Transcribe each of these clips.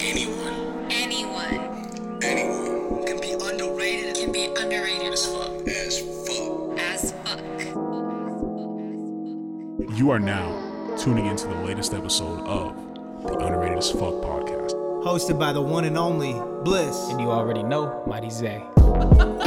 Anyone, Anyone anyone can be underrated can be underrated as fuck. As fuck. as fuck. You are now tuning into the latest episode of the Underrated as Fuck podcast. hosted by the one and only Bliss. And you already know Mighty Zay.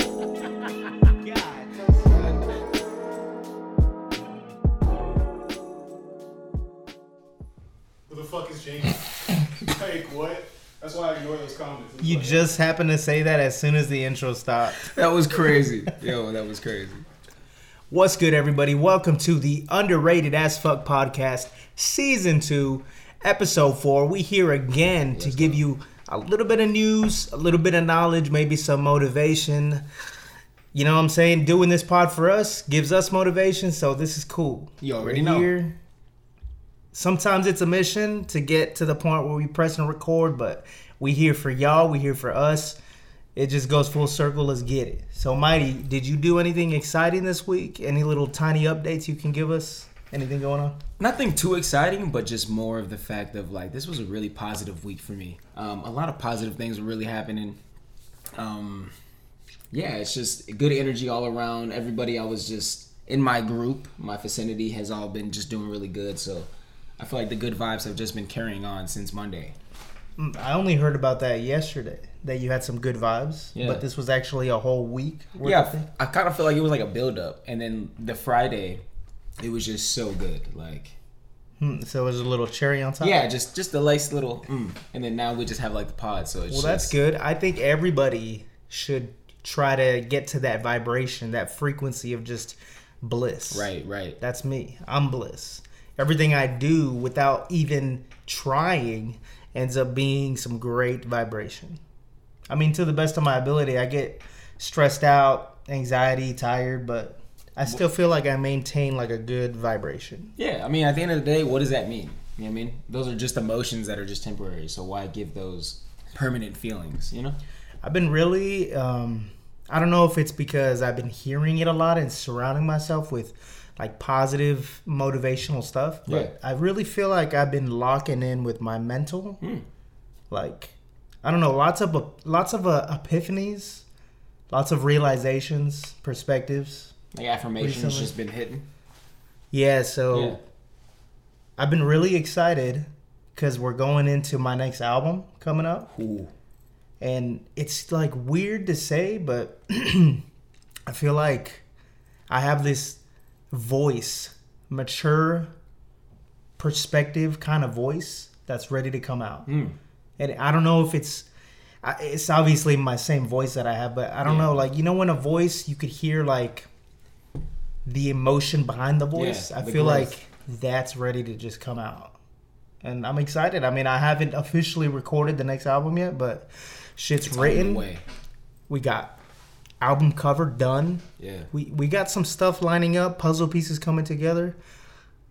You like- just happened to say that as soon as the intro stopped. That was crazy. Yo, that was crazy. What's good, everybody? Welcome to the Underrated as Fuck podcast, season two, episode four. We here again to give you a little bit of news, a little bit of knowledge, maybe some motivation. You know what I'm saying? Doing this pod for us gives us motivation, so this is cool. You already We're know. Here. Sometimes it's a mission to get to the point where we press and record, but we here for y'all. We here for us. It just goes full circle. Let's get it. So, Mighty, did you do anything exciting this week? Any little tiny updates you can give us? Anything going on? Nothing too exciting, but just more of the fact of like this was a really positive week for me. Um, a lot of positive things were really happening. Um, yeah, it's just good energy all around. Everybody I was just in my group, my vicinity has all been just doing really good. So I feel like the good vibes have just been carrying on since Monday. I only heard about that yesterday. That you had some good vibes, Yeah. but this was actually a whole week. Yeah? I kind of feel like it was like a build up, and then the Friday, it was just so good. Like Hmm, so it was a little cherry on top. yeah, just just a nice little, mm. and then now we just have like the pod. So it's Well, that's good. I think everybody should try to get to that vibration, that frequency of just bliss. Right, right. That's me. I'm bliss. Everything I do without even trying ends up being some great vibration. I mean, to the best of my ability, I get stressed out, anxiety, tired, but I still feel like I maintain like a good vibration. Yeah, I mean, at the end of the day, what does that mean? You know what I mean? Those are just emotions that are just temporary. So why give those permanent feelings? You know? I've been really, um, I don't know if it's because I've been hearing it a lot and surrounding myself with like positive motivational stuff, but I really feel like I've been locking in with my mental. Like, I don't know, lots of lots of uh, epiphanies, lots of realizations, perspectives. Like affirmations Recently. just been hitting. Yeah, so Yeah. I've been really excited because we're going into my next album coming up. Ooh. and it's like weird to say but i feel like i have this voice mature perspective kind of voice that's ready to come out Hmm. and i don't know if it's it's obviously my same voice that i have but i don't Yeah. know like you know when a voice you could hear like the emotion behind the voice Yeah, i the feel growth. like that's ready to just come out and i'm excited i mean i haven't officially recorded the next album yet but shit's It's written we got album cover done Yeah. we we got some stuff lining up puzzle pieces coming together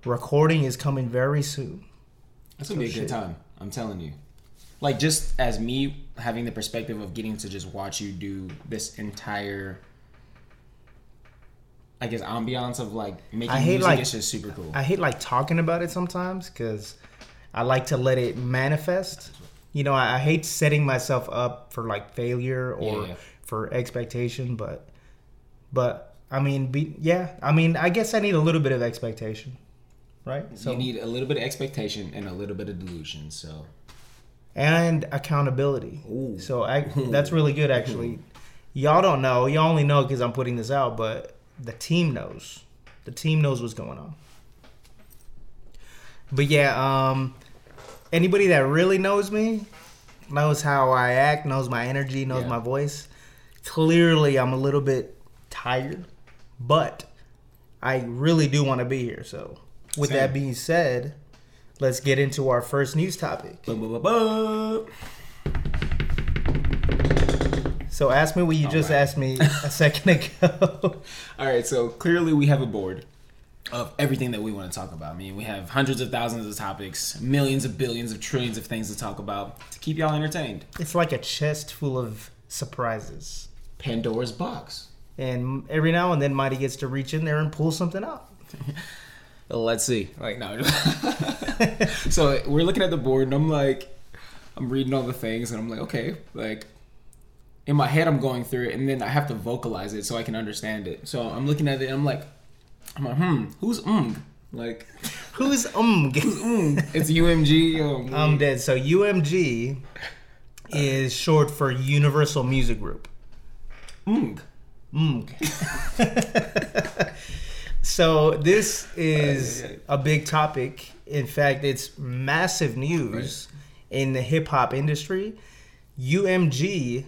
recording is coming very soon That's gonna be a shit. good time. I'm telling you. Like just as me having the perspective of getting to just watch you do this entire I guess ambiance of like making I hate, music like- is just super cool. i hate like talking about it sometimes because i like to let it manifest you know I, I hate setting myself up for like failure or Yeah. For expectation but but i mean be, yeah i mean i guess i need a little bit of expectation right So you need a little bit of expectation and a little bit of delusion. So and accountability. Ooh. So I, that's really good, actually. Y'all don't know. Y'all only know because I'm putting this out, but the team knows. The team knows what's going on. But yeah, um, anybody that really knows me knows how I act, knows my energy, knows Yeah. my voice. Clearly, I'm a little bit tired, but I really do want to be here. So, with Same. that being said, let's get into our first news topic. So ask me what you just right. asked me a second ago. All right, so clearly we have a board of everything that we want to talk about. I mean, we have hundreds of thousands of topics, millions of billions of trillions of things to talk about to keep y'all entertained. it's like a chest full of surprises. Pandora's box. And every now and then Mighty gets to reach in there and pull something out. let's see. Like no. so we're looking at the board, and I'm like, I'm reading all the things, and I'm like, okay, like. In my head, I'm going through it, and then I have to vocalize it so I can understand it. So I'm looking at it, and I'm like, I'm like, hmm, who's um? Like, Who's um? it's UMG. Um, I'm dead. So UMG is short for Universal Music Group. Mm. so this is a big topic. In fact, it's massive news in the hip hop industry. UMG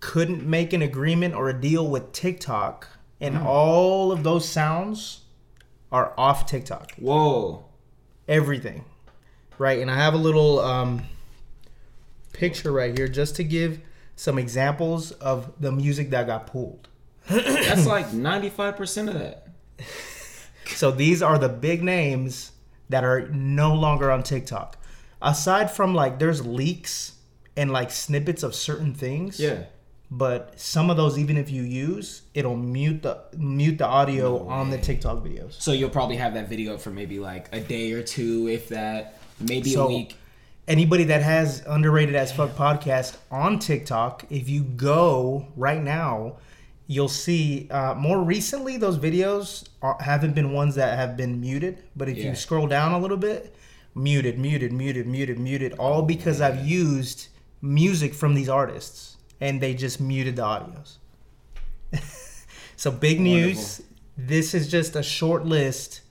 couldn't make an agreement or a deal with TikTok, and all of those sounds are off TikTok. Whoa. Everything, right? And I have a little um, picture right here just to give some examples of the music that got pulled. That's like 95% of that. So these are the big names that are no longer on TikTok. Aside from like there's leaks and like snippets of certain things. Yeah. But some of those even if you use, it'll mute the mute the audio on the TikTok videos. So you'll probably have that video up for maybe like a day or two, if that, maybe So- a week. Anybody that has underrated as fuck podcast on TikTok, if you go right now, you'll see uh, more recently those videos are, haven't been ones that have been muted. But if Yeah. you scroll down a little bit, muted, muted, muted, muted, muted, all because I've used music from these artists and they just muted the audios. so big news. This is just a short list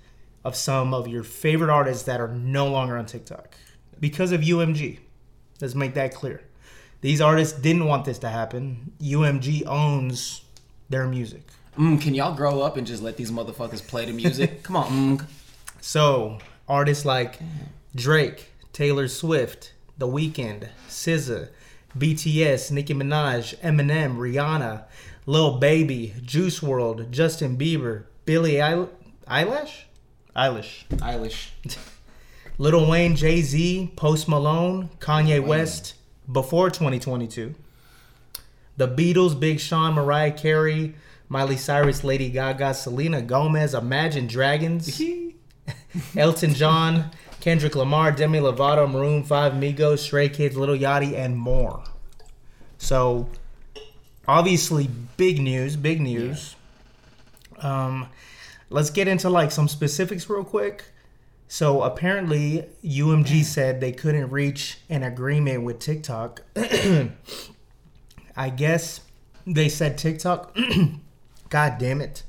of some of your favorite artists that are no longer on TikTok because of UMG. Let's make that clear. These artists didn't want this to happen. UMG owns their music. Mm, can y'all grow up and just let these motherfuckers play the music? Come on. Mm. So, artists like Drake, Taylor Swift, The Weeknd, SZA, BTS, Nicki Minaj, Eminem, Rihanna, Lil Baby, Juice WRLD, Justin Bieber, Billie Eil- Eilish, Eilish, Eilish. Lil Wayne, Jay Z, Post Malone, Kanye West before 2022. The Beatles, Big Sean, Mariah Carey, Miley Cyrus, Lady Gaga, Selena Gomez, Imagine Dragons, Elton John, Kendrick Lamar, Demi Lovato, Maroon 5, Migos, Stray Kids, Little Yachty, and more. So, obviously, big news, big news. Um, let's get into like some specifics real quick. So apparently, UMG said they couldn't reach an agreement with TikTok. I guess they said TikTok. God damn it!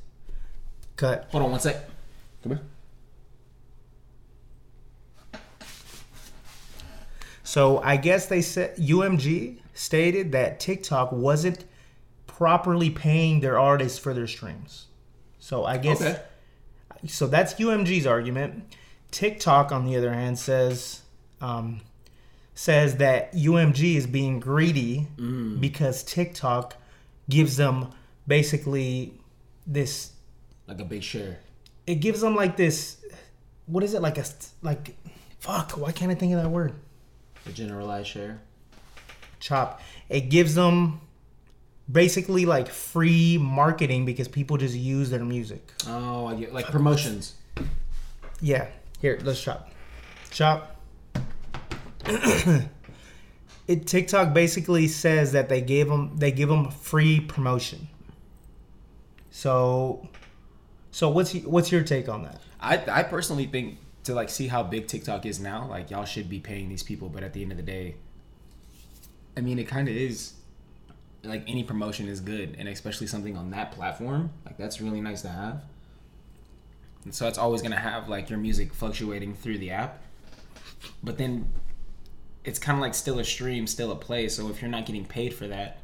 Cut. Hold on one sec. Come here. So I guess they said UMG stated that TikTok wasn't properly paying their artists for their streams. So I guess Okay. so that's UMG's argument. TikTok, on the other hand, says um, says that UMG is being greedy because TikTok gives them basically this. Like a big share. It gives them like this. What is it like a like? Fuck! Why can't I think of that word? A generalized share. chop it gives them basically like free marketing because people just use their music Oh, like promotions. yeah here let's chop chop it tiktok basically says that they gave them they give them free promotion so so what's what's your take on that I I personally think to like see how big TikTok is now, like y'all should be paying these people, but at the end of the day, I mean, it kind of is. Like any promotion is good, and especially something on that platform, like that's really nice to have. And so it's always gonna have like your music fluctuating through the app, but then it's kind of like still a stream, still a play. So if you're not getting paid for that,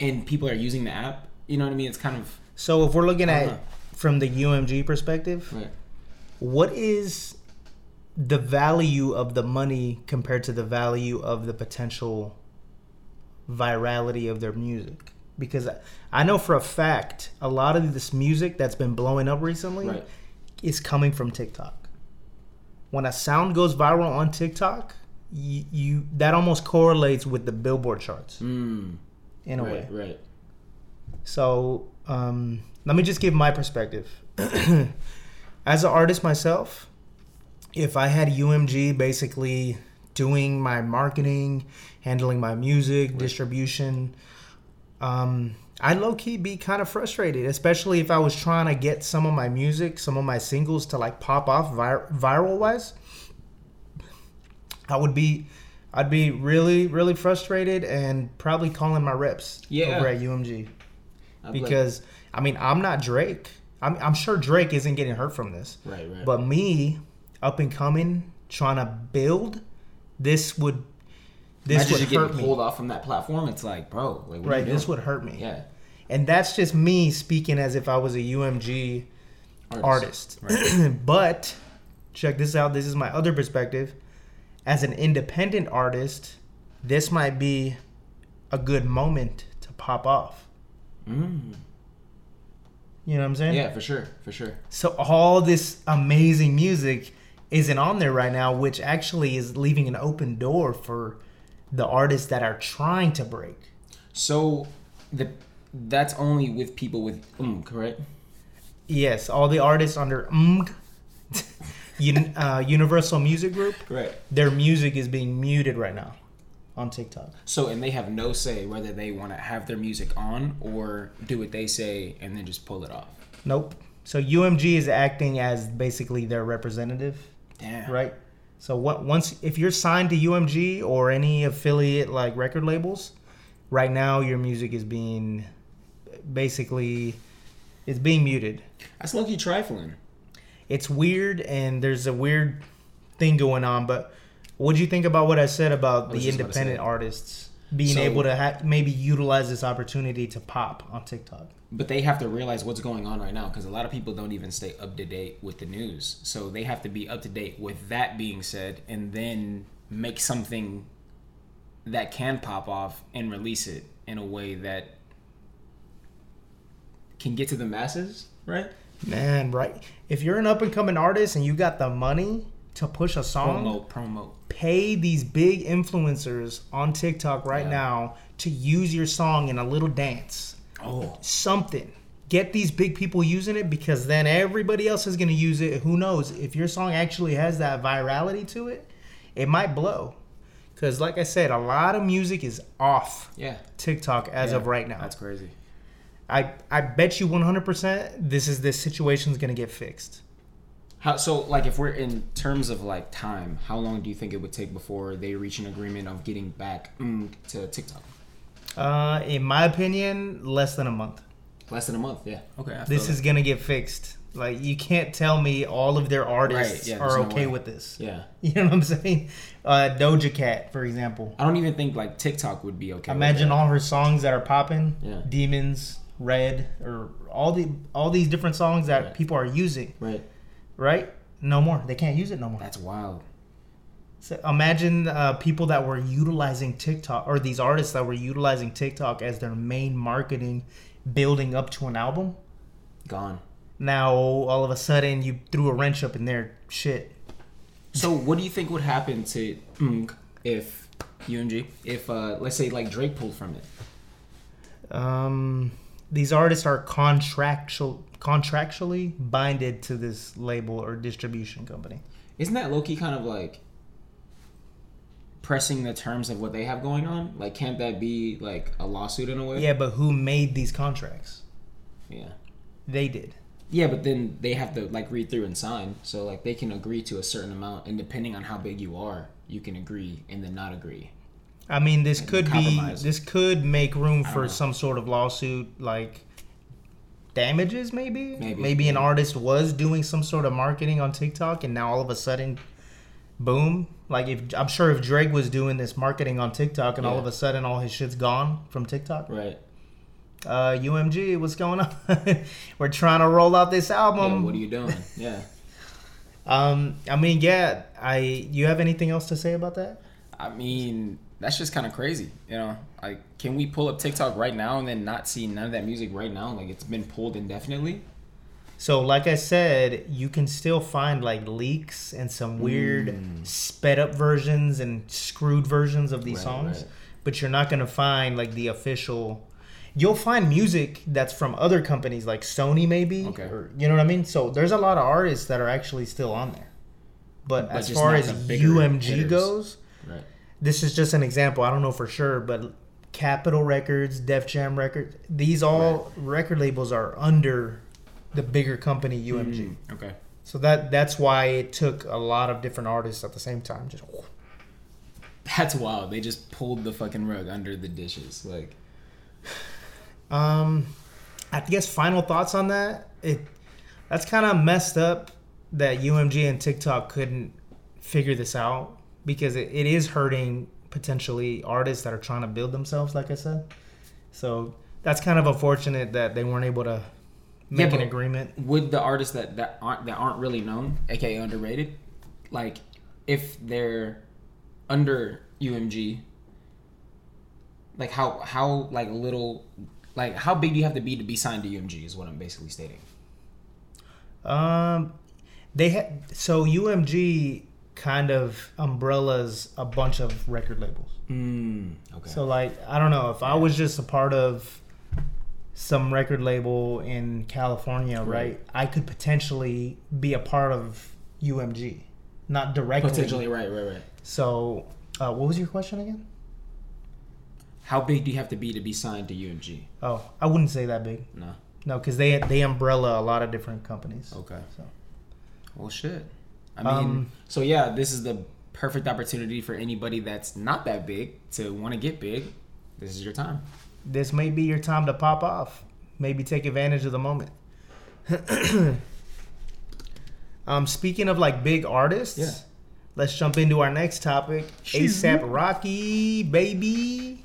and people are using the app, you know what I mean? It's kind of so if we're looking at Uh-huh. from the umg perspective right. what is the value of the money compared to the value of the potential virality of their music because I- know for a fact a lot of this music that's been blowing up recently Right. is coming from TikTok. When a sound goes viral on TikTok, you, you that almost correlates with the Billboard charts Mm, in a way. right, right. So um, let me just give my perspective. as an artist myself, if I had UMG basically doing my marketing, handling my music, distribution, um, I'd low key be kind of frustrated, especially if I was trying to get some of my music, some of my singles to like pop off vir- viral wise. I would be, I'd be really, really frustrated and probably calling my reps Yeah. over at UMG I'd be like- because I mean I'm not Drake. I'm, I'm sure Drake isn't getting hurt from this. Right, right. But me, up and coming, trying to build, this would this Imagine would hurt me. pulled off from that platform. It's like, bro, like, what Right, this would hurt me. Yeah. And that's just me speaking as if I was a UMG artist. but check this out. This is my other perspective. As an independent artist, this might be a good moment to pop off. Mm. You know what I'm saying? Yeah, for sure, for sure. So all this amazing music isn't on there right now, which actually is leaving an open door for the artists that are trying to break. So the that's only with people with um, correct? Yes, all the artists under Un- uh, Universal Music Group, Correct. their music is being muted right now on TikTok. So and they have no say whether they want to have their music on or do what they say and then just pull it off. Nope. So UMG is acting as basically their representative, Damn. right? So what once if you're signed to UMG or any affiliate like record labels, right now your music is being basically it's being muted. That's lucky trifling. It's weird and there's a weird thing going on, but what do you think about what I said about the independent artists being So- able to ha- maybe utilize this opportunity to pop on TikTok? But they have to realize what's going on right now because a lot of people don't even stay up to date with the news. So they have to be up to date with that being said and then make something that can pop off and release it in a way that can get to the masses, right? Man, right. If you're an up and coming artist and you got the money to push a song, Promo, promo. pay these big influencers on TikTok right Yeah. now to use your song in a little dance. Oh, Something. Get these big people using it because then everybody else is going to use it. Who knows? If your song actually has that virality to it, it might blow. Because, like I said, a lot of music is off yeah. TikTok as Yeah, of right now. That's crazy. I, I bet you 100% this is this situation's going to get fixed. How so? Like, if we're in terms of like time, how long do you think it would take before they reach an agreement of getting back mm, to TikTok? Uh, in my opinion, less than a month. Less than a month. Yeah. Okay. This is gonna get fixed. Like you can't tell me all of their artists Right, yeah, are no okay way. with this. Yeah. You know what I'm saying? Uh, Doja Cat, for example. I don't even think like TikTok would be okay. Imagine all her songs that are popping. Yeah. Demons, Red, or all the all these different songs that Right. people are using. Right. Right? No more. They can't use it no more. That's wild. So imagine uh, people that were utilizing TikTok or these artists that were utilizing TikTok as their main marketing, building up to an album. Gone. Now all of a sudden you threw a wrench up in their shit. So what do you think would happen to if UMG if uh let's say like Drake pulled from it? Um, these artists are contractual contractually binded to this label or distribution company. Isn't that Loki kind of like pressing the terms of what they have going on? Like, can't that be like a lawsuit in a way? Yeah, but who made these contracts? Yeah. They did. Yeah, but then they have to like read through and sign. So like they can agree to a certain amount, and depending on how big you are, you can agree and then not agree. I mean, this could be this could make room for some sort of lawsuit, like damages, maybe. Maybe. Maybe an artist was doing some sort of marketing on TikTok, and now all of a sudden, boom! Like if I'm sure if Drake was doing this marketing on TikTok, and all of a sudden all his shit's gone from TikTok. Right. Uh, UMG, what's going on? We're trying to roll out this album. yeah, what are you doing? Yeah. Um, I mean, yeah. I. You have anything else to say about that? I mean, that's just kind of crazy, you know. Like, can we pull up TikTok right now and then not see none of that music right now? Like, it's been pulled indefinitely. So, like I said, you can still find like leaks and some weird hmm. sped up versions and screwed versions of these Right, songs, right. but you're not gonna find like the official. you'll find music that's from other companies like Sony maybe Okay. or you know what I mean so there's a lot of artists that are actually still on there but, But as far as UMG hitters. goes. This is just an example I don't know for sure but Capitol Records Def Jam Records these all record labels are under the bigger company UMG Okay. so that that's why it took a lot of different artists at the same time just That's wild. They just pulled the fucking rug under the dishes. Like, Um, I guess final thoughts on that. It that's kind of messed up that UMG and TikTok couldn't figure this out because it, it is hurting potentially artists that are trying to build themselves. Like I said, so that's kind of unfortunate that they weren't able to make an agreement. Would the artists that that aren't that aren't really known, aka underrated, like if they're under UMG, like how how like little, like how big do you have to be to be signed to UMG? Is what I'm basically stating. Um, they had so UMG kind of umbrellas a bunch of record labels. Mm, okay. So like I don't know if I was just a part of some record label in California, right? Right. I could potentially be a part of UMG, not directly. potentially, right, right, right. So, uh, what was your question again? How big do you have to be to be signed to UMG? Oh, I wouldn't say that big. No. No, because they they umbrella a lot of different companies. Okay. So. Well, shit. I mean, Um, so yeah, this is the perfect opportunity for anybody that's not that big to want to get big. This is your time. This may be your time to pop off. Maybe take advantage of the moment. um, speaking of like big artists, Yeah. let's jump into our next topic. ASAP Rocky, baby.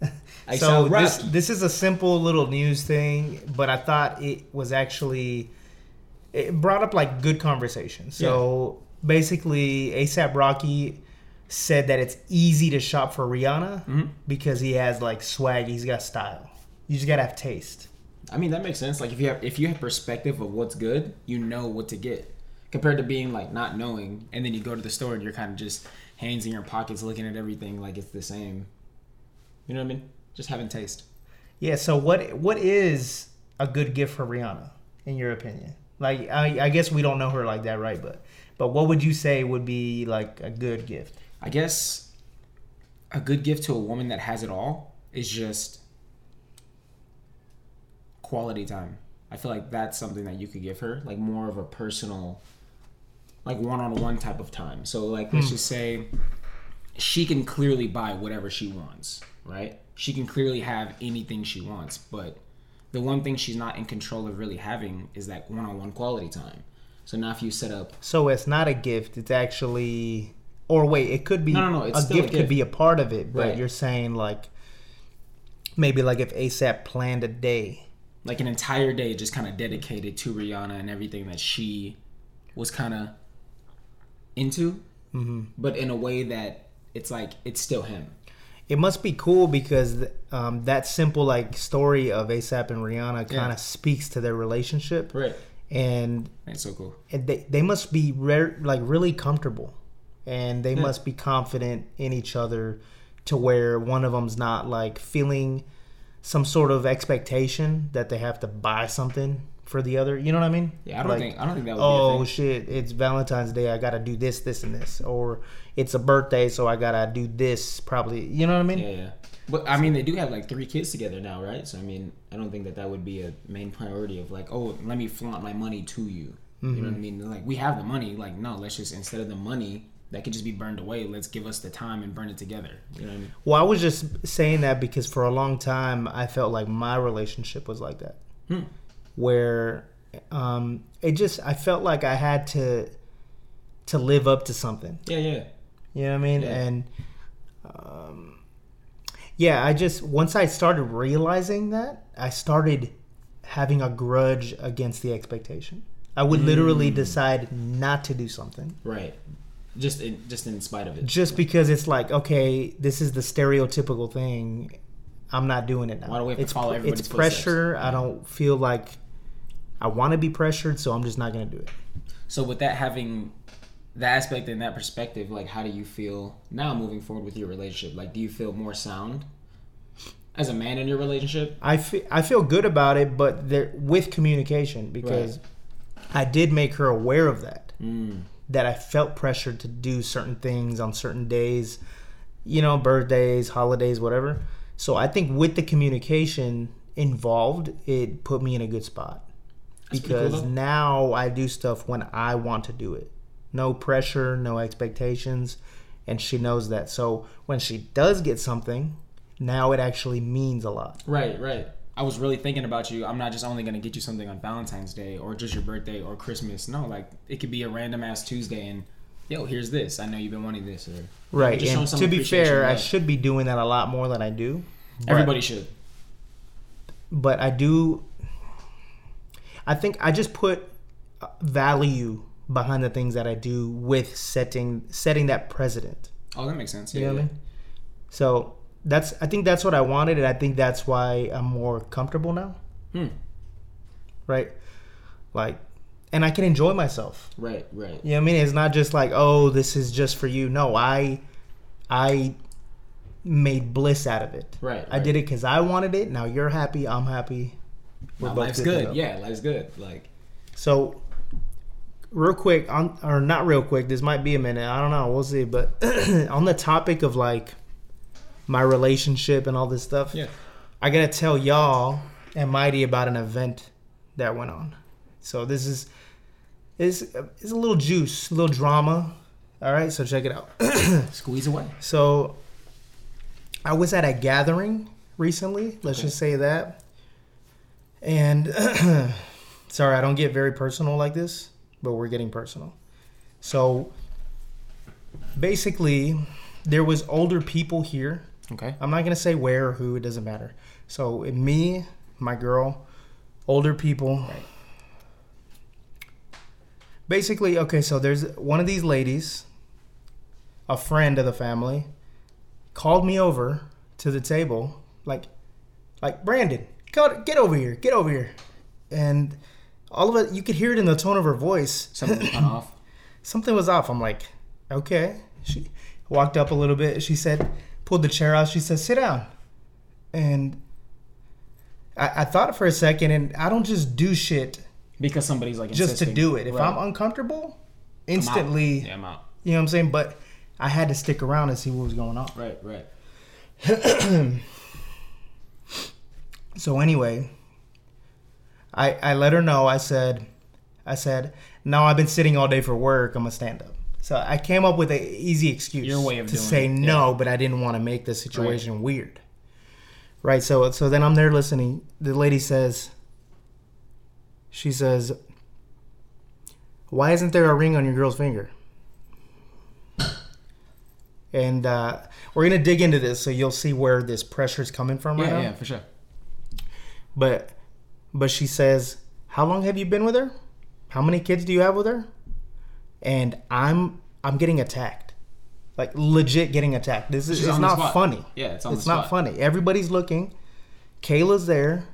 so this this is a simple little news thing, but I thought it was actually it brought up like good conversation. So basically, ASAP Rocky said that it's easy to shop for Rihanna Mm-hmm. because he has like swag, he's got style. You just gotta have taste. I mean, that makes sense. Like if you have if you have perspective of what's good, you know what to get. Compared to being like not knowing, and then you go to the store and you're kind of just hands in your pockets looking at everything like it's the same. You know what I mean? Just having taste. Yeah. So what what is a good gift for Rihanna in your opinion? Like I, I guess we don't know her like that, right? But but what would you say would be like a good gift? I guess a good gift to a woman that has it all is just quality time. I feel like that's something that you could give her, like more of a personal, like one-on-one type of time. So, like, let's hmm. just say she can clearly buy whatever she wants, right? She can clearly have anything she wants, but the one thing she's not in control of really having is that one-on-one quality time. So now, if you set up So it's not a gift. It's actually, or wait, it could be. No, no, no, it's a still a gift could be a part of it, but Right. you're saying like maybe like if ASAP planned a day. like an entire day just kind of dedicated to Rihanna and everything that she was kind of into, mm-hmm. but in a way that it's like it's still him. It must be cool because um, that simple like story of ASAP and Rihanna kind Yeah. of speaks to their relationship, Right. and That's so cool. and they they must be rare, like really comfortable, and they must be confident in each other to where one of them's not like feeling some sort of expectation that they have to buy something for the other. You know what I mean? Yeah, I don't Like, think I don't think that would Oh be a thing. shit! It's Valentine's Day. I gotta do this, this, and this, or it's a birthday, so I gotta do this. Probably, you know what I mean? Yeah, yeah. But I mean, they do have like three kids together now, right? So I mean, I don't think that that would be a main priority of like, oh, let me flaunt my money to you. You know what I mean? Like we have the money. Like no, let's just instead of the money that could just be burned away, let's give us the time and burn it together. You know what I mean? Well, I was just saying that because for a long time I felt like my relationship was like that, Hmm. Where um, it just I felt like I had to to live up to something. Yeah, yeah. You know what I mean? Yeah. And um, yeah, I just once I started realizing that, I started having a grudge against the expectation. I would Mm. literally decide not to do something Right. Just in just in spite of it. just because it's like, okay, this is the stereotypical thing. I'm not doing it now. Why do we have to it's follow everybody's it's pressure. footsteps? I don't feel like I want to be pressured, so I'm just not going to do it. So with that having that aspect and that perspective, like how do you feel now moving forward with your relationship? Like do you feel more sound as a man in your relationship. I feel I feel good about it, but there with communication because I did make her aware of that. Mm. That I felt pressured to do certain things on certain days, you know, birthdays, holidays, whatever. So I think with the communication involved, it put me in a good spot That's pretty cool, because now I do stuff when I want to do it. No pressure, no expectations, and she knows that. So when she does get something, now it actually means a lot. Right, right. I was really thinking about you. I'm not just only gonna get you something on Valentine's Day or just your birthday or Christmas. No, like it could be a random ass Tuesday and yo, here's this. I know you've been wanting this. Or Right. And to be fair, I should be doing that a lot more than I do. Everybody should. But I do. I think I just put uh, value behind the things that I do with setting setting that precedent. Oh, that makes sense. You Yeah, know what I mean? So that's I think that's what I wanted, and I think that's why I'm more comfortable now. Hmm. Right. Like, and I can enjoy myself. Right, right. You know what I mean? It's not just like, oh, this is just for you. No, I, I made bliss out of it. Right, I right. did it because I wanted it. Now you're happy. I'm happy. We're Now, life's good. Yeah, life's good. Like So, real quick, on or not real quick. This might be a minute. I don't know. We'll see. But on the topic of like my relationship and all this stuff, yeah. I gotta tell y'all and Mighty about an event that went on. So this is is is a little juice, a little drama. All right, so check it out. Squeeze away. So I was at a gathering recently. Let's Okay. just say that. And sorry, I don't get very personal like this, but we're getting personal. So basically, there was older people here Okay. I'm not gonna say where or who. It doesn't matter. So me, my girl, older people. Right. Basically, okay. So there's one of these ladies, a friend of the family, called me over to the table, like, like Brandon, go, get over here, get over here, and all of it. You could hear it in the tone of her voice. Something off. something was off. I'm like, okay. She walked up a little bit. She said, pulled the chair out. She said, sit down. And I, I thought for a second, and I don't just do shit Because somebody's like just to do it. If Right. I'm uncomfortable, I'm instantly, Yeah, I'm out. you know what I'm saying? But I had to stick around and see what was going on. Right, right. So anyway, I I let her know. I said, I said, no, I've been sitting all day for work. I'm gonna stand up. So I came up with an easy excuse Your way of to say it, no, but I didn't want to make the situation weird. Right. So so then I'm there listening. The lady says, she says, why isn't there a ring on your girl's finger? And uh, we're gonna dig into this, so you'll see where this pressure is coming from right Yeah, now. yeah, for sure. But but she says, "How long have you been with her? How many kids do you have with her?" And I'm I'm getting attacked. Like legit getting attacked. This is She's it's not funny. Yeah, it's on the It's not funny. Everybody's looking. Kayla's there,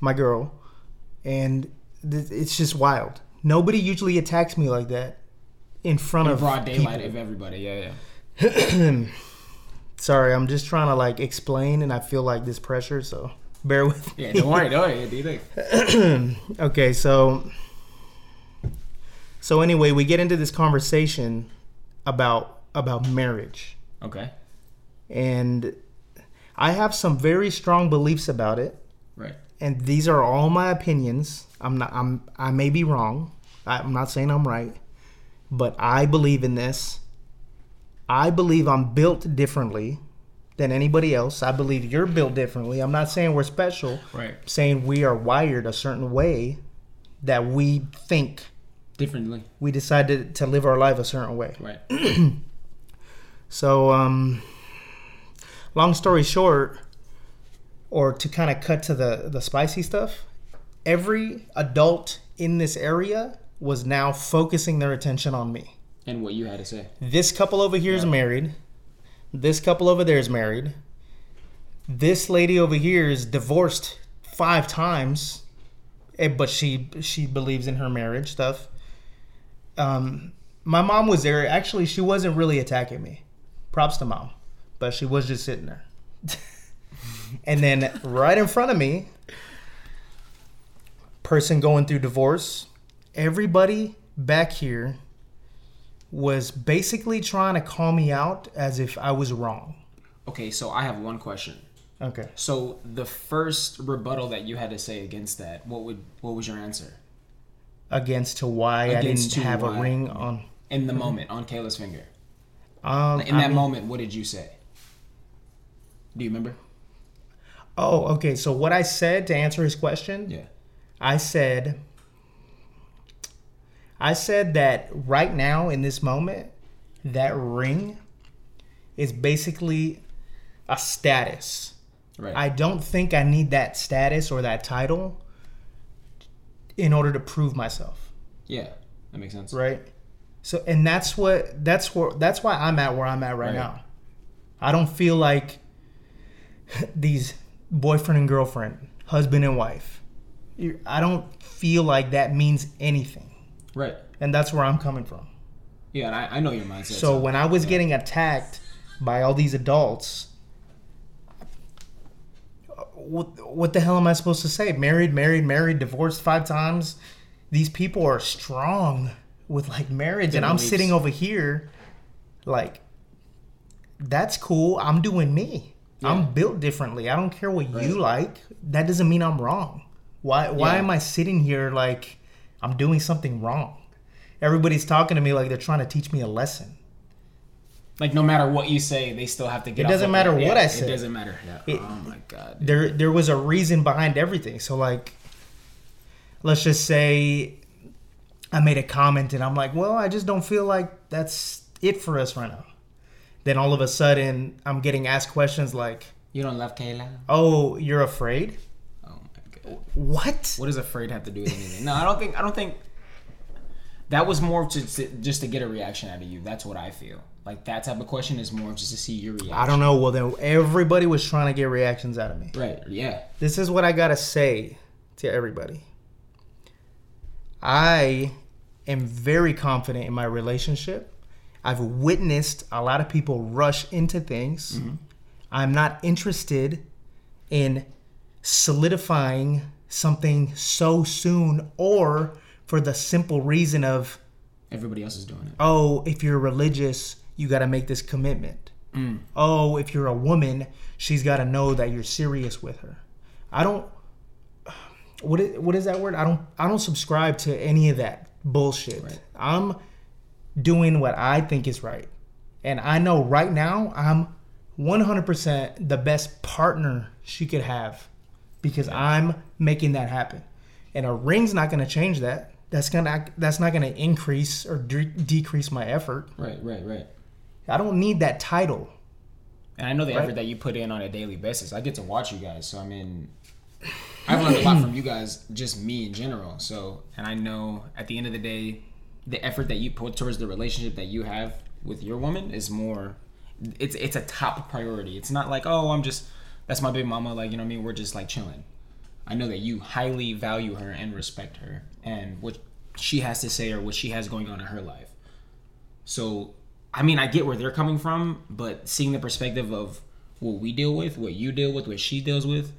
my girl, and th- it's just wild. Nobody usually attacks me like that in front In of broad daylight people. of everybody. Yeah, yeah. Sorry, I'm just trying to like explain, and I feel like this pressure. So bear with me. Yeah, don't worry, don't worry. Do you okay, so so anyway, we get into this conversation about about marriage. Okay. And I have some very strong beliefs about it, Right. and these are all my opinions. I'm not I'm I may be wrong. I'm not saying I'm right, but I believe in this. I believe I'm built differently than anybody else. I believe you're built differently. I'm not saying we're special. Right. saying we are wired a certain way that we think Differently. we decided to live our life a certain way. Right. So, um, long story short, or to kind of cut to the the spicy stuff, every adult in this area was now focusing their attention on me. and what you had to say. This couple over here is married. This couple over there is married. This lady over here is divorced five times, eh, but she she believes in her marriage stuff. Um, my mom was there. Actually, she wasn't really attacking me. Props to mom, but she was just sitting there. and then right in front of me, person going through divorce. Everybody back here was basically trying to call me out as if I was wrong. Okay, so I have one question. Okay. So the first rebuttal that you had to say against that, what would what was your answer? Against to why Against I didn't have why. a ring on. In the moment, on Kayla's finger. Um, In I that mean- moment, what did you say? Do you remember? Oh, okay. So what I said to answer his question, Yeah. I said, I said that right now in this moment, that ring is basically a status. Right. I don't think I need that status or that title in order to prove myself, yeah, that makes sense. right? So, and that's what that's where that's why I'm at where I'm at right, Right. now. I don't feel like these boyfriend and girlfriend, husband and wife. I don't feel like that means anything, Right. and that's where I'm coming from. Yeah, and I, I know your mindset. So when I was getting attacked by all these adults, uh, what, what the hell am I supposed to say? Married, married, married, divorced five times. These people are strong with like marriage, and I'm beliefs. sitting over here, like, that's cool. I'm doing me. Yeah. I'm built differently. I don't care what you like. That doesn't mean I'm wrong. Why? Why Yeah. am I sitting here like I'm doing something wrong? Everybody's talking to me like they're trying to teach me a lesson. like no matter what you say, they still have to get. It doesn't matter what Yeah, I say. It doesn't matter. Yeah. Oh it- oh my god. there there was a reason behind everything. So like let's just say I made a comment and I'm like, "Well, I just don't feel like that's it for us right now." Then all of a sudden, I'm getting asked questions like, You don't love Kayla? "Oh, you're afraid?" What? What does afraid have to do with anything? No, I don't think. I don't think. That was more just to, just to get a reaction out of you. That's what I feel. Like that type of question is more just to see your reaction. I don't know. Well, then everybody was trying to get reactions out of me. Right. Yeah. This is what I got to say to everybody. I am very confident in my relationship. I've witnessed a lot of people rush into things. Mm-hmm. I'm not interested in solidifying something so soon or for the simple reason of Everybody else is doing it. oh, if you're religious, you got to make this commitment. Mm. Oh, if you're a woman, she's got to know that you're serious with her. I don't. What is, what is that word? I don't I don't subscribe to any of that bullshit. Right. I'm doing what I think is right, and I know right now I'm 100% the best partner she could have because I'm making that happen. And a ring's not going to change that. That's gonna that's not going to increase or de- decrease my effort. Right. Right. Right. I don't need that title. And I know the Right. effort that you put in on a daily basis. I get to watch you guys, so I mean, I've learned a lot from you guys, just me in general. So, and I know at the end of the day, the effort that you put towards the relationship that you have with your woman is more. It's it's a top priority. It's not like oh I'm just that's my big mama like you know what I mean we're just like chilling. I know that you highly value her and respect her and what she has to say or what she has going on in her life. So, I mean, I get where they're coming from, but seeing the perspective of what we deal with, what you deal with, what she deals with,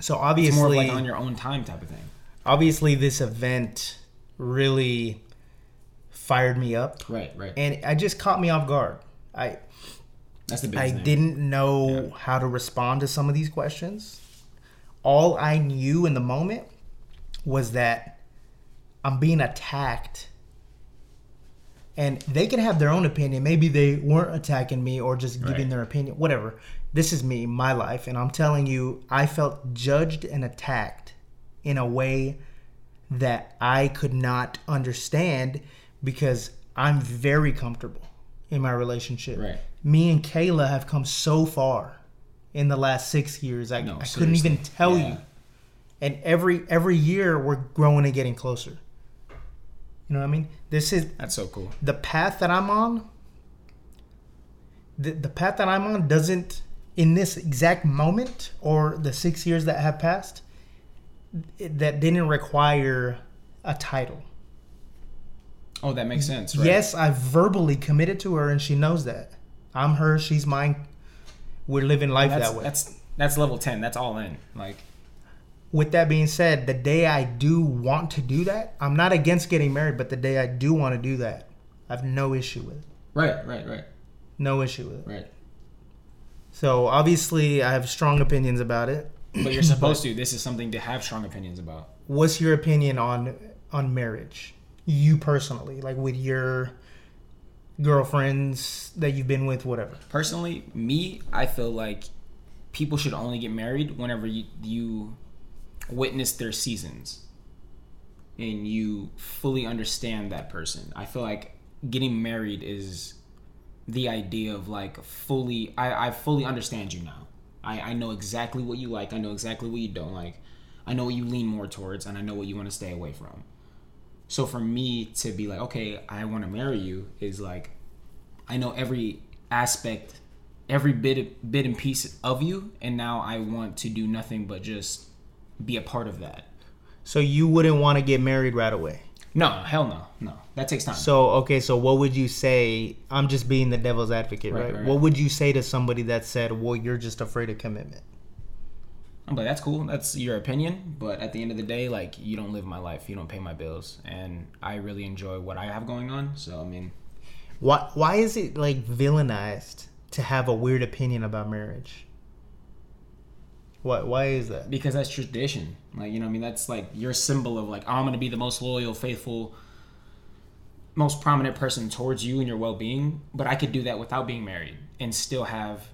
So it's obviously, more like on your own time type of thing. obviously, this event really fired me up, Right, right. and it just caught me off guard. I That's the I thing. didn't know how to respond to some of these questions. All I knew in the moment was that I'm being attacked. And they can have their own opinion. Maybe they weren't attacking me or just giving Right. their opinion. Whatever. This is me, my life. And I'm telling you, I felt judged and attacked in a way that I could not understand because I'm very comfortable in my relationship. Right. Me and Kayla have come so far in the last six years. I, No, I couldn't even tell Yeah. you. And every every year we're growing and getting closer. You know what I mean? This is That's so cool. the path that I'm on. The, the path that I'm on doesn't in this exact moment or the six years that have passed it, that didn't require a title. Oh, that makes sense. Right? Yes, I verbally committed to her, and she knows that. I'm her, she's mine. We're living life That's, that way. that's That's level ten. That's all in. Like With that being said, the day I do want to do that, I'm not against getting married, but the day I do want to do that, I have no issue with it. right, right, right, No issue with it. right. So obviously, I have strong opinions about it. But you're supposed to. This is something to have strong opinions about. What's your opinion on on marriage? You personally, like with your girlfriends that you've been with, whatever. Personally, me, I feel like people should only get married whenever you, you witness their seasons and you fully understand that person. I feel like getting married is the idea of like fully I, I fully understand you now. I, I know exactly what you like, I know exactly what you don't like. I know what you lean more towards and I know what you want to stay away from. So for me to be like, okay, I want to marry you is like I know every aspect, every bit bit and piece of you, and now I want to do nothing but just be a part of that. So you wouldn't want to get married right away. No, hell no, no. That takes time. So okay, so what would you say? I'm just being the devil's advocate, Right, right? right, What would you say to somebody that said, "Well, you're just afraid of commitment"? I'm like, that's cool. That's your opinion, but at the end of the day, like, you don't live my life. You don't pay my bills, and I really enjoy what I have going on. So I mean, Why why is it like villainized to have a weird opinion about marriage? What why is that? because that's tradition. Like, you know, I mean, that's like your symbol of like, I'm gonna be the most loyal, faithful, most prominent person towards you and your well-being. But I could do that without being married and still have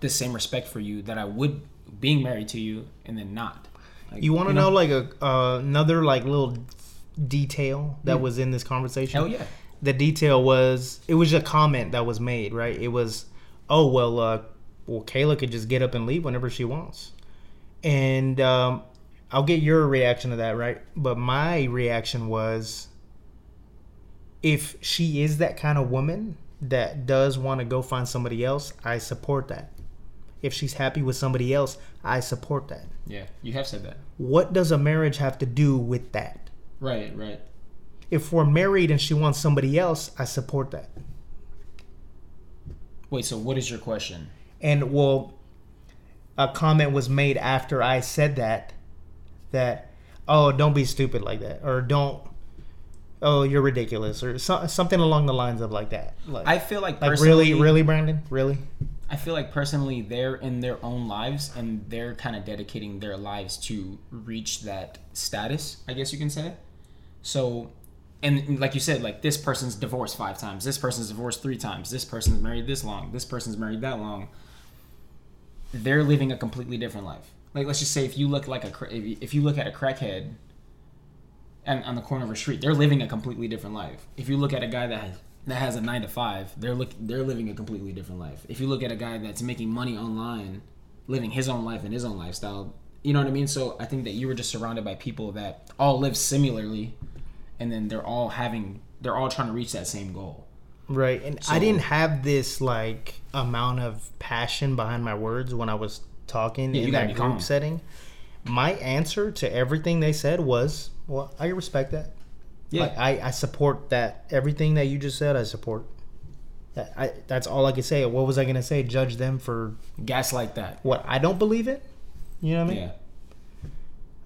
the same respect for you that I would being married to you and then not. Like, You want to know, like a uh, another like little detail that was in this conversation? Hell yeah. The detail was it was a comment that was made, right? It was, oh well, uh, well Kayla could just get up and leave whenever she wants, and um, I'll get your reaction to that, right? But my reaction was, if she is that kind of woman that does want to go find somebody else, I support that. If she's happy with somebody else, I support that Yeah, you have said that. what does a marriage have to do with that? Right, right. If we're married and she wants somebody else, I support that. Wait, so what is your question? And well, a comment was made after I said that, that, oh, don't be stupid like that, or don't, oh, you're ridiculous, or so, something along the lines of like that. Like, I feel like like really, really, Brandon, really. I feel like personally they're in their own lives and they're kind of dedicating their lives to reach that status, I guess you can say. So, and like you said, like this person's divorced five times, this person's divorced three times, this person's married this long, this person's married that long. They're living a completely different life. Like let's just say if you look like a if you- look at a crackhead and on the corner of a street, they're living a completely different life. If you look at a guy that has, that has a nine to five, they're look they're living a completely different life. If you look at a guy that's making money online, living his own life and his own lifestyle, you know what I mean. So I think that you were just surrounded by people that all live similarly, and then they're all having they're all trying to reach that same goal. Right. And I didn't have this like amount of passion behind my words when I was talking Yeah, in that group calm. setting. My answer to everything they said was, well, I respect that. Yeah. Like, I, I support that. Everything that you just said, I support. That, I, that's all I could say. What was I going to say? Judge them for Gaslight that. what I don't believe in? You know what I mean? Yeah.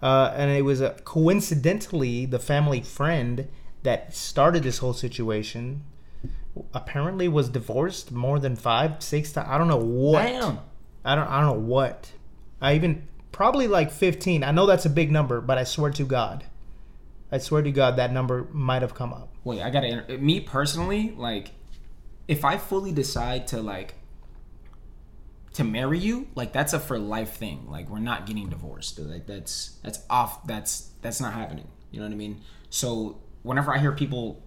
Uh, and it was uh, coincidentally the family friend that started this whole situation. Apparently, was divorced more than five, six times. I don't know what. Damn. I don't. I don't know what. I even probably like fifteen. I know that's a big number, but I swear to God, I swear to God that number might have come up. Wait, I gotta. Me personally, like, if I fully decide to like to marry you, like that's a for life thing. Like we're not getting divorced. Like that's that's off. That's that's not happening. You know what I mean? So whenever I hear people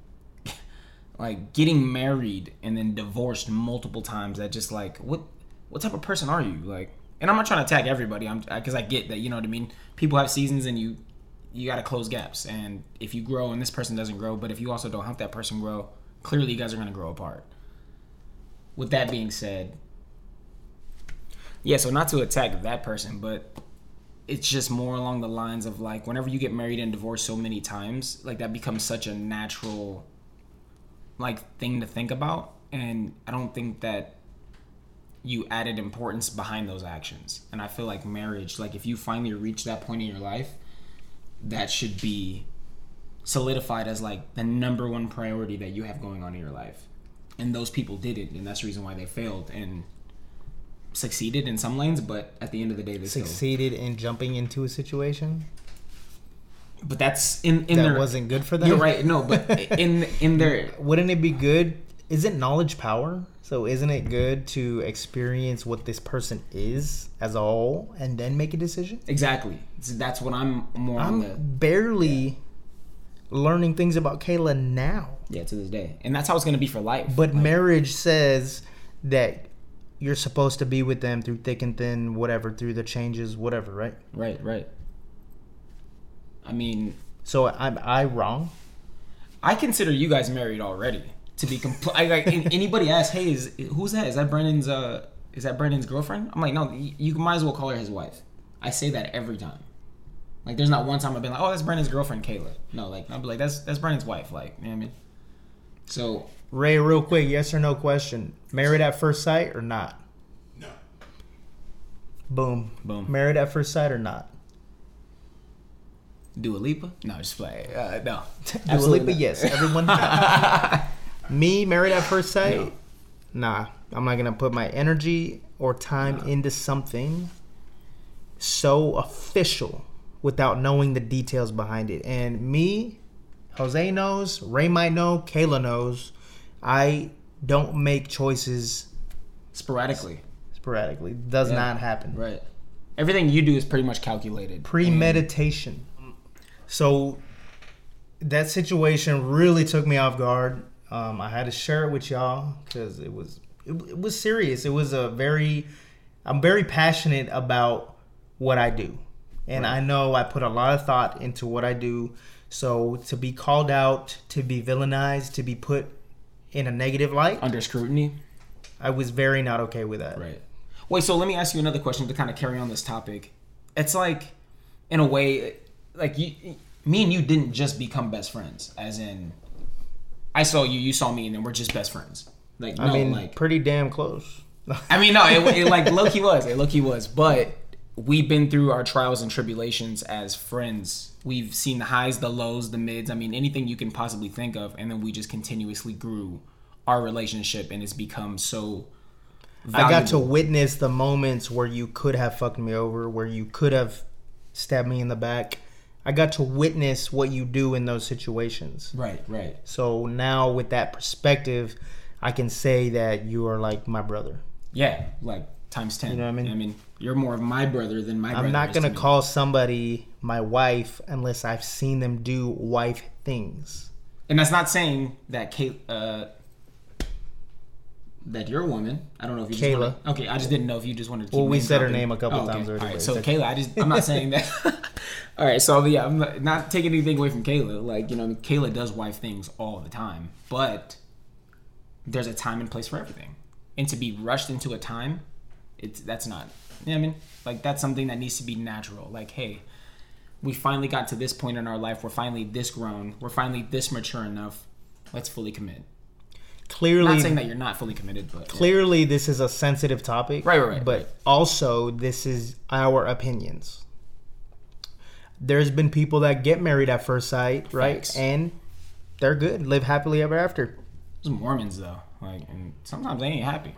like getting married and then divorced multiple times, that just like what what type of person are you? Like, and I'm not trying to attack everybody. I'm because I get that. You know what I mean? People have seasons, and you you got to close gaps. And if you grow and this person doesn't grow, but if you also don't help that person grow, clearly you guys are going to grow apart. With that being said, yeah, so not to attack that person, but it's just more along the lines of like whenever you get married and divorced so many times, like that becomes such a natural like thing to think about and I don't think that you added importance behind those actions. And I feel like marriage, like if you finally reach that point in your life, that should be solidified as like the number one priority that you have going on in your life. And those people didn't, and that's the reason why they failed and succeeded in some lanes, but at the end of the day they still Succeeded in jumping into a situation but that's in in that their wasn't good for them. You're right. No, but in in their Wouldn't it be good? Isn't knowledge power? So isn't it good to experience what this person is as a whole and then make a decision? exactly. That's what I'm more I'm the barely learning things about Kayla now. yeah to this day, and that's how it's gonna be for life. But marriage says that you're supposed to be with them through thick and thin, whatever, through the changes, whatever, right? right, right. I mean, So I'm I wrong? I consider you guys married already. To be complete, like anybody asks, "Hey, is who's that? Is that Brennan's? Uh, is that Brennan's girlfriend?" I'm like, "No, you, you might as well call her his wife." I say that every time. Like, there's not one time I've been like, "Oh, that's Brennan's girlfriend, Kayla." No, like, I'll be like, "That's that's Brennan's wife." Like, you know what I mean? So Ray, real quick, yes or no question. Married at first sight or not? No. Boom. Boom. Married at first sight or not? Dua Lipa? No, just play. Uh, no, Dua Lipa, yes. Everyone. Me, married at first sight? Nah. I'm not gonna put my energy or time into something so official without knowing the details behind it. And me, Jose knows, Ray might know, Kayla knows. I don't make choices Sporadically, sporadically. Does Yeah. not happen. right? Everything you do is pretty much calculated. premeditation. So that situation really took me off guard. Um, I had to share it with y'all because it was it, it was serious. It was a very I'm very passionate about what I do, and I know I put a lot of thought into what I do. So to be called out, to be villainized, to be put in a negative light, under scrutiny. I was very not okay with that. Right. Wait, so let me ask you another question to kind of carry on this topic. It's like, in a way, like you, me and you didn't just become best friends. As in, I saw you, you saw me, and then we're just best friends. Like, no, I mean, like, pretty damn close. I mean, no, it, it like low key was, it low key was, but we've been through our trials and tribulations as friends. We've seen the highs, the lows, the mids. I mean, anything you can possibly think of, and then we just continuously grew our relationship, and it's become so. I got to witness the moments where you could have fucked me over, where you could have stabbed me in the back. I got to witness what you do in those situations. Right, right. So now, with that perspective, I can say that you are like my brother. Yeah, like times ten. You know what I mean? I mean, you're more of my brother than my. brother I'm not gonna to call somebody my wife unless I've seen them do wife things. And that's not saying that Kate, uh, that you're a woman. I don't know if you just Kayla. Wanted, okay, I just didn't know if you just wanted to. Keep Well, we said her name a couple Oh, okay. times already, All right, so Kayla, I just I'm not saying that. all right, so yeah, I'm not, not taking anything away from Kayla. Like you know, Kayla does wife things all the time, but there's a time and place for everything. And to be rushed into a time, it's that's not. You know what I mean? Like that's something that needs to be natural. Like, hey, we finally got to this point in our life. We're finally this grown. We're finally this mature enough. Let's fully commit. Clearly, Not saying that you're not fully committed, but clearly this is a sensitive topic Right, right, right, but right. also this is our opinions there's been people that get married at first sight right Facts. and they're good live happily ever after Those Mormons though, like, and sometimes they ain't happy.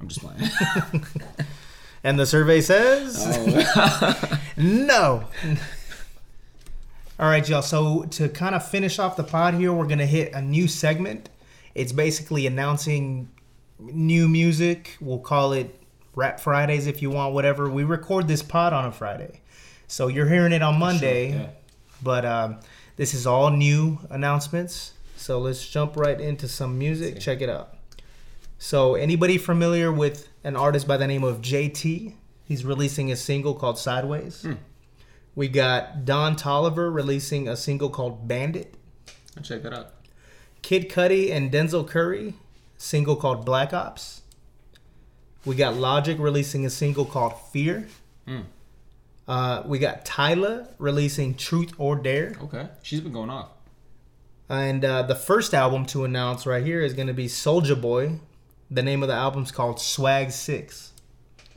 I'm just playing. and the survey says Oh. no all right y'all so to kind of finish off the pod here we're gonna hit a new segment it's basically announcing new music. We'll call it rap fridays if you want whatever. We record this pod on a friday. So you're hearing it on monday yeah. but um, this is all new announcements. So let's jump right into some music. Check it out. So anybody familiar with an artist by the name of jt he's releasing a single called sideways. We got Don Toliver releasing a single called bandit. I'll check that out. Kid cudi and denzel curry single called black ops we got logic releasing a single called fear uh, we got Tyla releasing truth or dare Okay, she's been going off. And uh, the first album to announce right here is going to be Soulja Boy The name of the album's called Swag Six.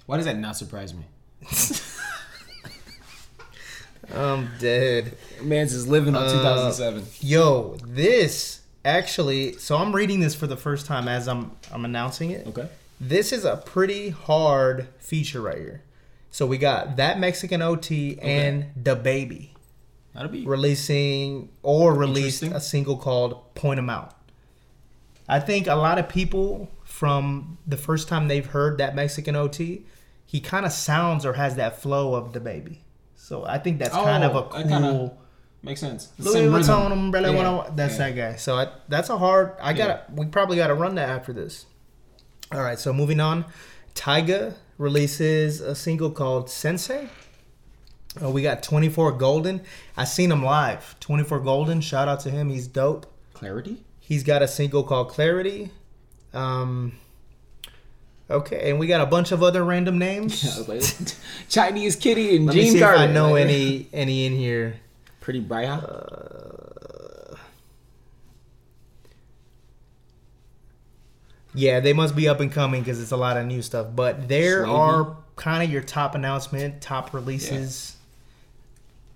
Why does that not surprise me? I'm dead. Man's is living Uh, on 2007. Yo, this actually. So I'm reading this for the first time as I'm I'm announcing it. Okay. This is a pretty hard feature right here. So we got that Mexican OT and DaBaby That'll be releasing or released a single called Point 'em Out. I think a lot of people from the first time they've heard that Mexican OT, he kind of sounds or has that flow of DaBaby. So I think that's kind of oh, a Oh, kinda- cool. Makes sense. Louis Vuitton umbrella. Yeah, That's yeah. that guy. So I, that's a hard. I gotta. We probably gotta run that after this. All right. So moving on, Tyga releases a single called Sensei. Uh, we got 24 Golden. I seen him live. 24 Golden. Shout out to him. He's dope. Clarity. He's got a single called Clarity. Um. Okay, and we got a bunch of other random names. I was like, Chinese Kitty and Let me Gene see Carter. if I know any any in here. Pretty bright. Uh, yeah, they must be up and coming because it's a lot of new stuff. But there are kind of your top announcement, top releases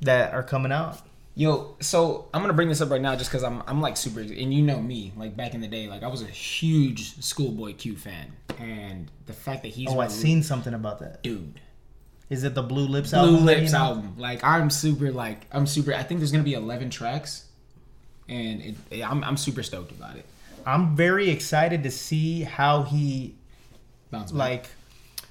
that are coming out. Yo, so I'm gonna bring this up right now just because I'm I'm like super and you know me like back in the day like I was a huge Schoolboy Q fan and the fact that he's Oh, I rele- seen something about that. dude Is it the Blue Lips Blue album? that Lips you know? album like I'm super like I'm super I think there's gonna be 11 tracks and it, it- I'm I'm super stoked about it I'm very excited to see how he like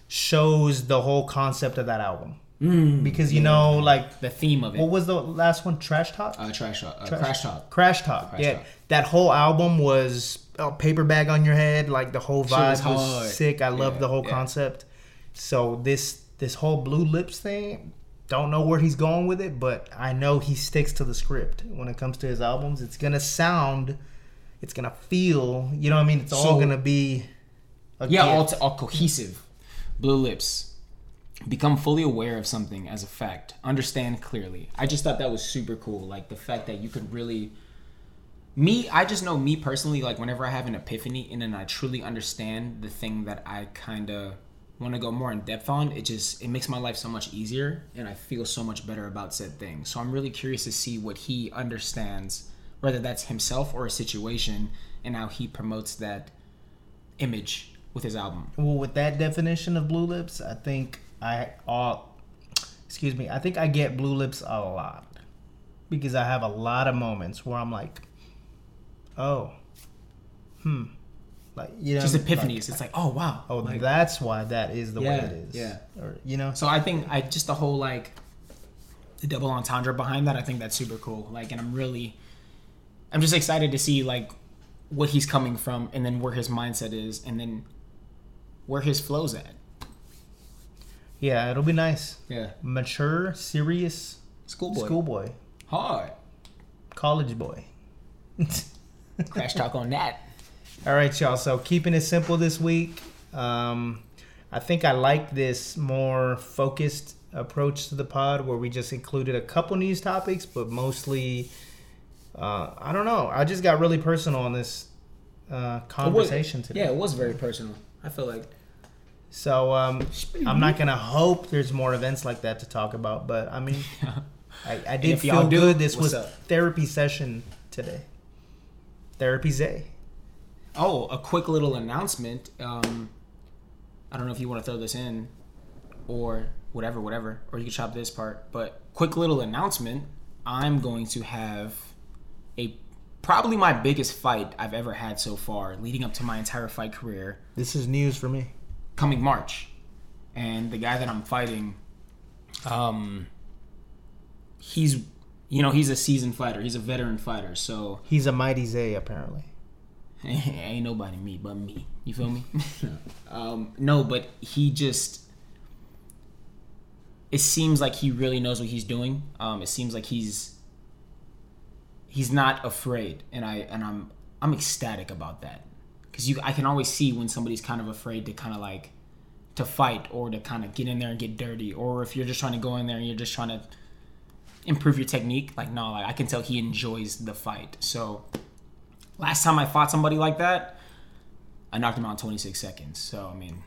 shows the whole concept of that album. Mm, because you know, like the theme of it what was the last one? Trash Talk. uh, trash talk uh, crash talk Crash Talk. Crash yeah, Talk. that whole album was a paper bag on your head. Like the whole Shit was vibe was, sick. I love the whole yeah. concept. So this this whole Blue Lips thing, don't know where he's going with it, but I know he sticks to the script when it comes to his albums. It's gonna sound, it's gonna feel. You know what I mean? It's all gonna be. A yeah all, t- all cohesive blue lips become fully aware of something as a fact understand clearly i just thought that was super cool like the fact that you could really me i just know me personally like whenever i have an epiphany and then i truly understand the thing that i kind of want to go more in depth on it just it makes my life so much easier and i feel so much better about said thing. So i'm really curious to see what he understands whether that's himself or a situation and how he promotes that image with his album. Well, with that definition of blue lips, I think I all excuse me, I think I get blue lips a lot because I have a lot of moments where I'm like, oh, hmm, like you know, just like, epiphanies. it's like, oh wow. oh, Like, that's why that is the way it is. yeah. or you know, so I think I just the whole like the double entendre behind that. I think that's super cool. Like, and I'm really, I'm just excited to see like what he's coming from, and then where his mindset is, and then where his flow's at. yeah, it'll be nice, Yeah, mature, serious schoolboy, schoolboy, hard. college boy. Crash talk on that. All right, y'all. So keeping it simple this week. Um, I think I like this more focused approach to the pod, where we just included a couple news topics, but mostly, uh, I don't know. I just got really personal on this uh, conversation today. Yeah, it was very personal. I feel like So um, I'm not gonna hope there's more events like that to talk about, but I mean, I, I did feel good. This was up? therapy session today. Therapy Zay. Oh, a quick little announcement. Um, I don't know if you want to throw this in or whatever, whatever, or you can chop this part. But quick little announcement. I'm going to have a probably my biggest fight I've ever had so far, leading up to my entire fight career, This is news for me. coming March. And the guy that I'm fighting, um, he's, you know, he's a seasoned fighter. He's a veteran fighter. So He's a mighty Zay, apparently. ain't nobody me but me. You feel me? um, no, but he just. It seems like he really knows what he's doing. Um, it seems like he's. He's not afraid, and I and I'm I'm ecstatic about that, because you I can always see when somebody's kind of afraid to kind of like, to fight or to kind of get in there and get dirty, or if you're just trying to go in there and you're just trying to improve your technique. Like no, like I can tell he enjoys the fight. So last time I fought somebody like that, I knocked him out in 26 seconds. So I mean,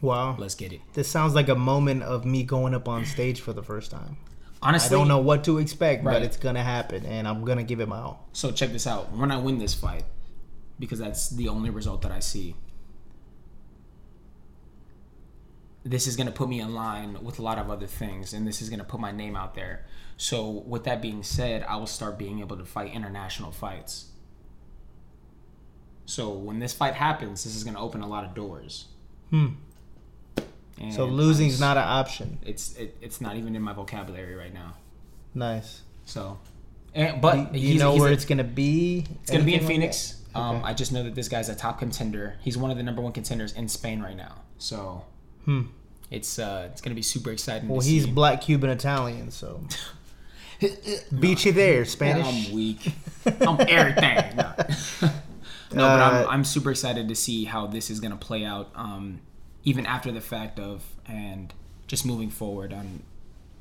Wow. let's get it. This sounds like a moment of me going up on stage for the first time. Honestly, I don't know what to expect, Right. but it's gonna happen, and I'm gonna give it my all. So check this out. When I win this fight, because that's the only result that I see, this is going to put me in line with a lot of other things, and this is going to put my name out there. So, with that being said, I will start being able to fight international fights. So, when this fight happens, this is going to open a lot of doors. Hmm. And So losing's I'm- not an option. It's it, it's not even in my vocabulary right now. Nice. So, and, but Do you know where a- it's gonna be? It's gonna be in like Phoenix. Um, Okay. I just know that this guy's a top contender. He's one of the number one contenders in Spain right now. So Hmm. it's uh, it's gonna be super exciting. Well, he's see. black, Cuban, Italian, so beat you there, Spanish. I'm weak. I'm everything. No, No, but I'm, Uh, I'm super excited to see how this is gonna play out. Um, even after the fact of and just moving forward on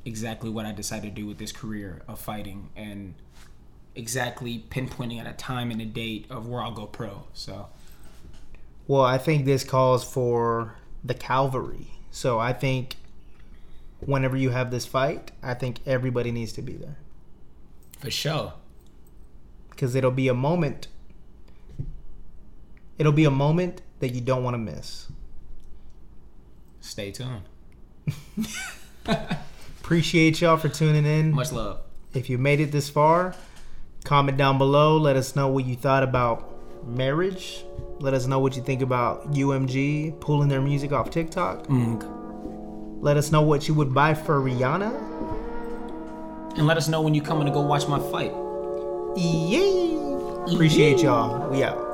exactly what I decided to do with this career of fighting and exactly pinpointing at a time and a date of where I'll go pro. So Well, I think this calls for the cavalry. So I think whenever you have this fight, I think everybody needs to be there for sure. because it'll be a moment. It'll be a moment that you don't want to miss. Stay tuned. Appreciate y'all for tuning in. Much love. If you made it this far, comment down below. Let us know what you thought about marriage. Let us know what you think about UMG pulling their music off TikTok. Mm. Let us know what you would buy for Rihanna. And let us know when you're coming to go watch my fight. Yay! Appreciate y'all. We out.